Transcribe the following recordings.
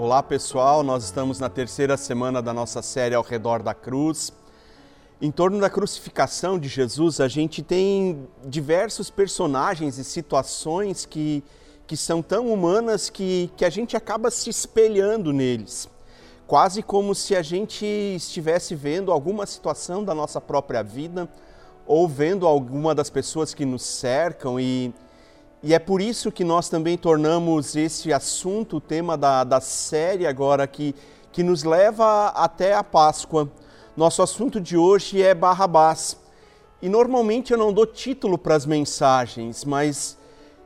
Olá pessoal, nós estamos na terceira semana da nossa série Ao Redor da Cruz. Em torno da crucificação de Jesus, a gente tem diversos personagens e situações que, que são tão humanas que, que a gente acaba se espelhando neles. Quase como se a gente estivesse vendo alguma situação da nossa própria vida ou vendo alguma das pessoas que nos cercam e e é por isso que nós também tornamos esse assunto o tema da, da série agora, que, que nos leva até a Páscoa. Nosso assunto de hoje é Barrabás. E normalmente eu não dou título para as mensagens, mas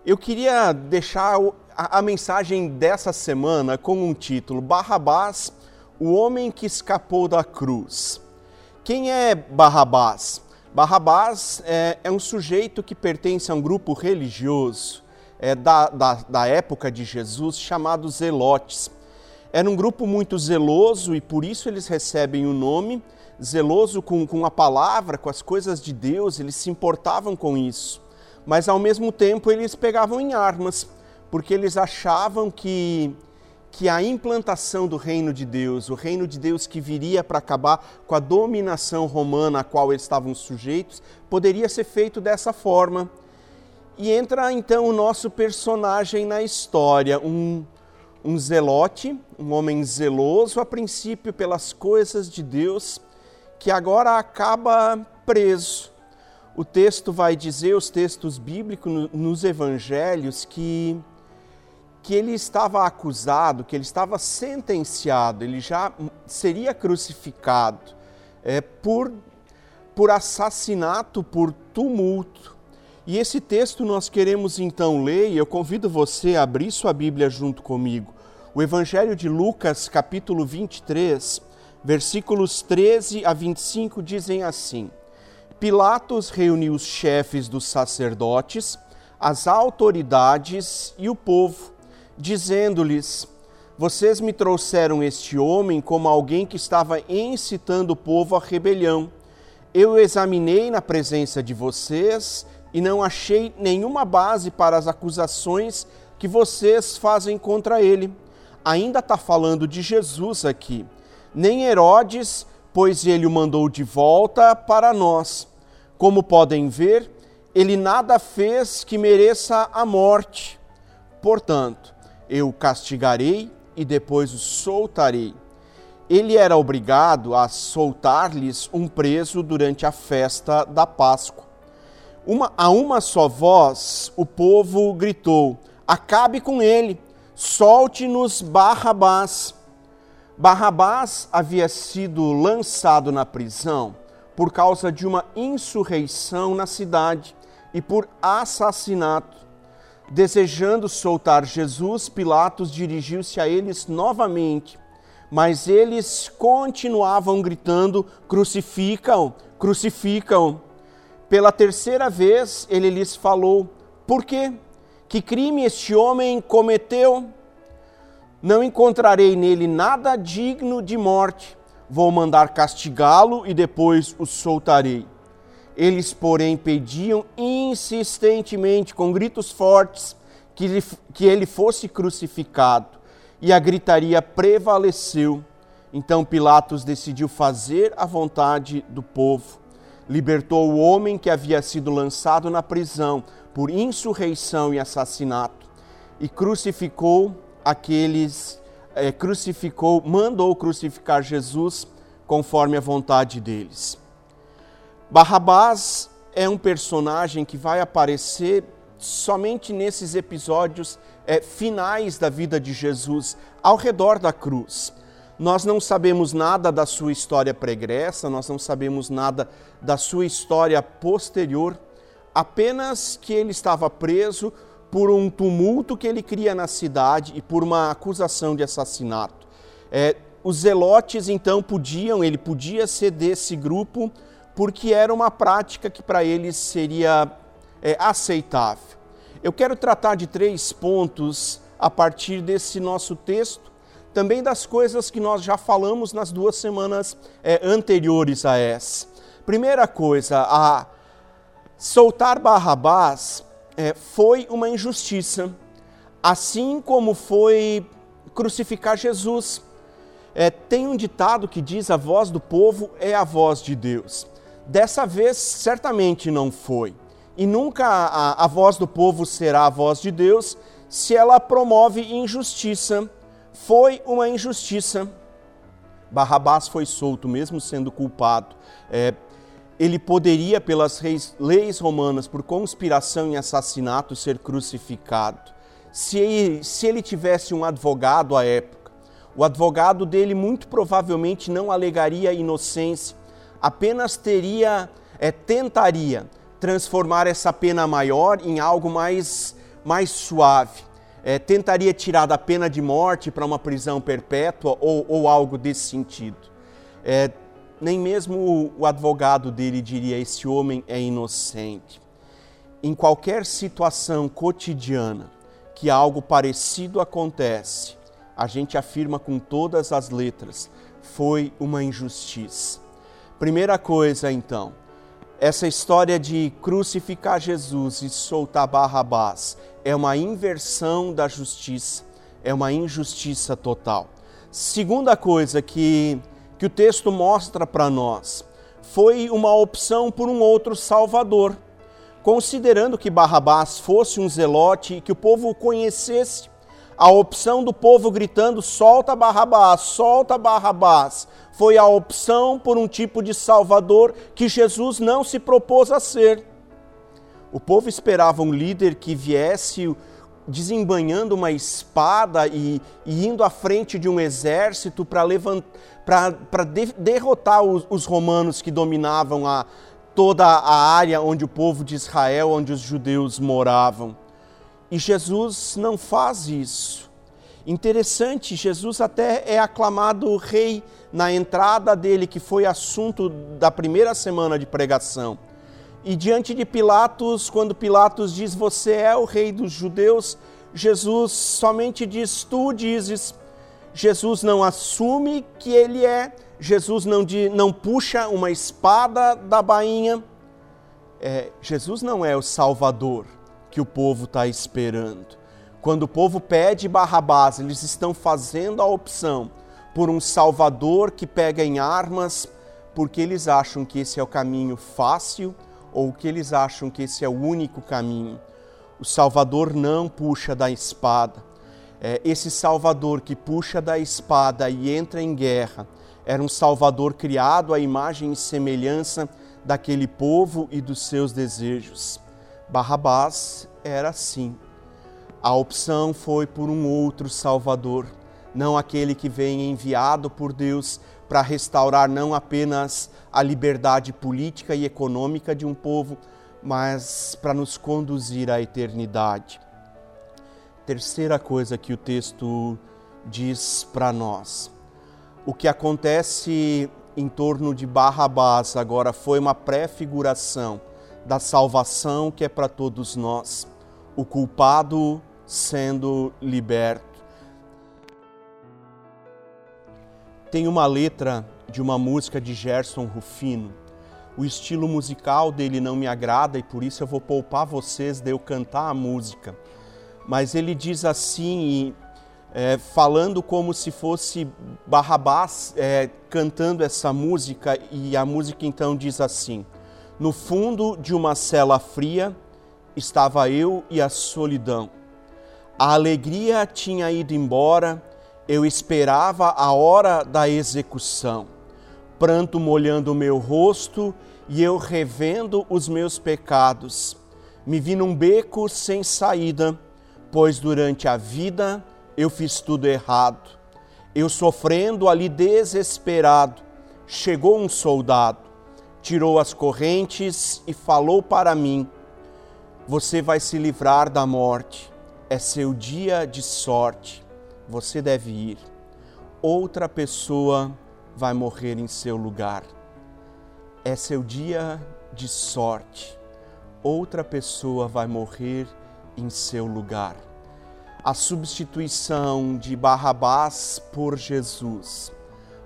eu queria deixar a, a mensagem dessa semana com um título: Barrabás, o homem que escapou da cruz. Quem é Barrabás? Barrabás é, é, um sujeito que pertence a um grupo religioso é, da, da, da época de Jesus chamado Zelotes. Era um grupo muito zeloso e por isso eles recebem o nome, zeloso com, com a palavra, com as coisas de Deus, eles se importavam com isso. Mas ao mesmo tempo eles pegavam em armas, porque eles achavam que que a implantação do reino de Deus, o reino de Deus que viria para acabar com a dominação romana a qual eles estavam sujeitos, poderia ser feito dessa forma. E entra então o nosso personagem na história, um, um zelote, um homem zeloso a princípio pelas coisas de Deus, que agora acaba preso. O texto vai dizer, os textos bíblicos nos evangelhos, que que ele estava acusado, que ele estava sentenciado, ele já seria crucificado é, por, por assassinato, por tumulto. E esse texto nós queremos então ler, e eu convido você a abrir sua Bíblia junto comigo. O Evangelho de Lucas, capítulo 23, versículos 13 a 25 dizem assim: Pilatos reuniu os chefes dos sacerdotes, as autoridades e o povo dizendo-lhes: Vocês me trouxeram este homem como alguém que estava incitando o povo à rebelião. Eu examinei na presença de vocês e não achei nenhuma base para as acusações que vocês fazem contra ele. Ainda está falando de Jesus aqui. Nem Herodes, pois ele o mandou de volta para nós. Como podem ver, ele nada fez que mereça a morte. Portanto, eu o castigarei e depois o soltarei. Ele era obrigado a soltar-lhes um preso durante a festa da Páscoa. Uma, a uma só voz, o povo gritou: Acabe com ele, solte-nos Barrabás. Barrabás havia sido lançado na prisão por causa de uma insurreição na cidade e por assassinato. Desejando soltar Jesus, Pilatos dirigiu-se a eles novamente, mas eles continuavam gritando: crucificam, crucificam. Pela terceira vez ele lhes falou: Por quê? Que crime este homem cometeu? Não encontrarei nele nada digno de morte. Vou mandar castigá-lo e depois o soltarei. Eles, porém, pediam insistentemente, com gritos fortes, que ele, que ele fosse crucificado. E a gritaria prevaleceu. Então Pilatos decidiu fazer a vontade do povo. Libertou o homem que havia sido lançado na prisão por insurreição e assassinato e crucificou aqueles, é, crucificou, mandou crucificar Jesus conforme a vontade deles. Barrabás é um personagem que vai aparecer somente nesses episódios é, finais da vida de Jesus, ao redor da cruz. Nós não sabemos nada da sua história pregressa, nós não sabemos nada da sua história posterior, apenas que ele estava preso por um tumulto que ele cria na cidade e por uma acusação de assassinato. É, os zelotes então podiam, ele podia ser desse grupo porque era uma prática que para eles seria é, aceitável. Eu quero tratar de três pontos a partir desse nosso texto, também das coisas que nós já falamos nas duas semanas é, anteriores a essa. Primeira coisa, a soltar Barrabás é, foi uma injustiça, assim como foi crucificar Jesus. É, tem um ditado que diz: a voz do povo é a voz de Deus. Dessa vez, certamente não foi. E nunca a, a voz do povo será a voz de Deus se ela promove injustiça. Foi uma injustiça. Barrabás foi solto, mesmo sendo culpado. É, ele poderia, pelas leis romanas, por conspiração e assassinato, ser crucificado. Se ele, se ele tivesse um advogado à época, o advogado dele muito provavelmente não alegaria inocência, apenas teria, é, tentaria transformar essa pena maior em algo mais, mais suave. É, tentaria tirar da pena de morte para uma prisão perpétua ou, ou algo desse sentido. É, nem mesmo o advogado dele diria: esse homem é inocente. Em qualquer situação cotidiana que algo parecido acontece, a gente afirma com todas as letras: foi uma injustiça. Primeira coisa, então, essa história de crucificar Jesus e soltar Barrabás é uma inversão da justiça, é uma injustiça total. Segunda coisa que, que o texto mostra para nós foi uma opção por um outro Salvador. Considerando que Barrabás fosse um zelote e que o povo o conhecesse, a opção do povo gritando: solta Barrabás, solta Barrabás, foi a opção por um tipo de Salvador que Jesus não se propôs a ser. O povo esperava um líder que viesse desembanhando uma espada e, e indo à frente de um exército para de, derrotar os, os romanos que dominavam a, toda a área onde o povo de Israel, onde os judeus moravam. E Jesus não faz isso. Interessante, Jesus até é aclamado rei na entrada dele, que foi assunto da primeira semana de pregação. E diante de Pilatos, quando Pilatos diz: Você é o rei dos judeus, Jesus somente diz: Tu dizes. Jesus não assume que ele é, Jesus não, não puxa uma espada da bainha. É, Jesus não é o Salvador que o povo está esperando. Quando o povo pede Barrabás, eles estão fazendo a opção por um Salvador que pega em armas, porque eles acham que esse é o caminho fácil ou que eles acham que esse é o único caminho. O Salvador não puxa da espada. É, esse Salvador que puxa da espada e entra em guerra era um Salvador criado à imagem e semelhança daquele povo e dos seus desejos. Barrabás era assim. A opção foi por um outro Salvador, não aquele que vem enviado por Deus para restaurar não apenas a liberdade política e econômica de um povo, mas para nos conduzir à eternidade. Terceira coisa que o texto diz para nós: o que acontece em torno de Barrabás agora foi uma prefiguração da salvação que é para todos nós, o culpado sendo liberto. Tem uma letra de uma música de Gerson Rufino. O estilo musical dele não me agrada e por isso eu vou poupar vocês de eu cantar a música. Mas ele diz assim, é, falando como se fosse Barrabás é, cantando essa música, e a música então diz assim: no fundo de uma cela fria estava eu e a solidão. A alegria tinha ido embora, eu esperava a hora da execução. Pranto molhando o meu rosto e eu revendo os meus pecados. Me vi num beco sem saída, pois durante a vida eu fiz tudo errado. Eu sofrendo ali desesperado, chegou um soldado tirou as correntes e falou para mim: Você vai se livrar da morte, é seu dia de sorte, você deve ir. Outra pessoa vai morrer em seu lugar. É seu dia de sorte, outra pessoa vai morrer em seu lugar. A substituição de Barrabás por Jesus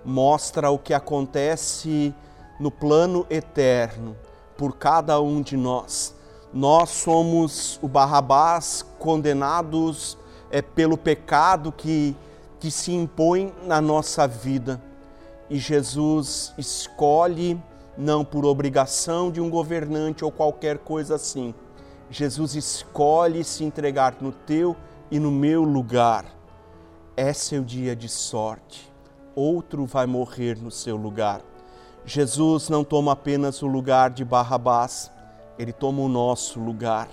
mostra o que acontece no plano eterno por cada um de nós. Nós somos o Barrabás condenados é, pelo pecado que que se impõe na nossa vida. E Jesus escolhe, não por obrigação de um governante ou qualquer coisa assim, Jesus escolhe se entregar no teu e no meu lugar. É seu dia de sorte. Outro vai morrer no seu lugar. Jesus não toma apenas o lugar de Barrabás, ele toma o nosso lugar.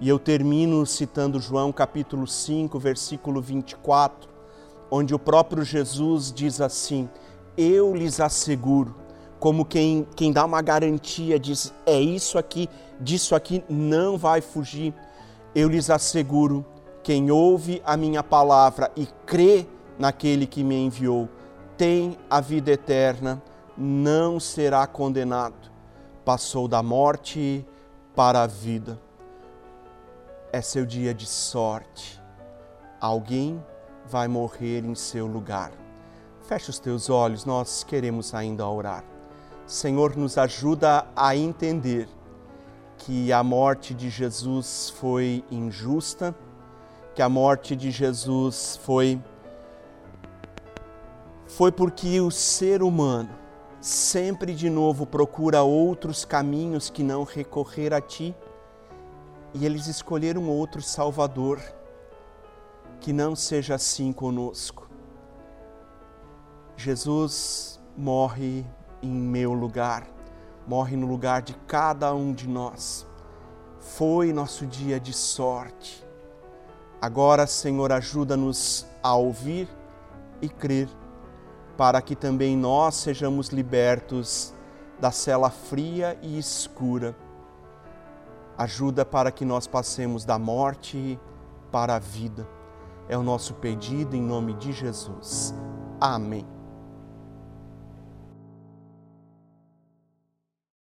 E eu termino citando João capítulo 5, versículo 24, onde o próprio Jesus diz assim: Eu lhes asseguro, como quem, quem dá uma garantia, diz: É isso aqui, disso aqui não vai fugir. Eu lhes asseguro, quem ouve a minha palavra e crê naquele que me enviou, tem a vida eterna, não será condenado. Passou da morte para a vida é seu dia de sorte. Alguém vai morrer em seu lugar. Feche os teus olhos, nós queremos ainda orar. Senhor, nos ajuda a entender que a morte de Jesus foi injusta, que a morte de Jesus foi foi porque o ser humano sempre de novo procura outros caminhos que não recorrer a ti e eles escolheram outro Salvador. Que não seja assim conosco. Jesus morre em meu lugar, morre no lugar de cada um de nós. Foi nosso dia de sorte. Agora, Senhor, ajuda-nos a ouvir e crer, para que também nós sejamos libertos da cela fria e escura ajuda para que nós passemos da morte para a vida. É o nosso pedido em nome de Jesus. Amém.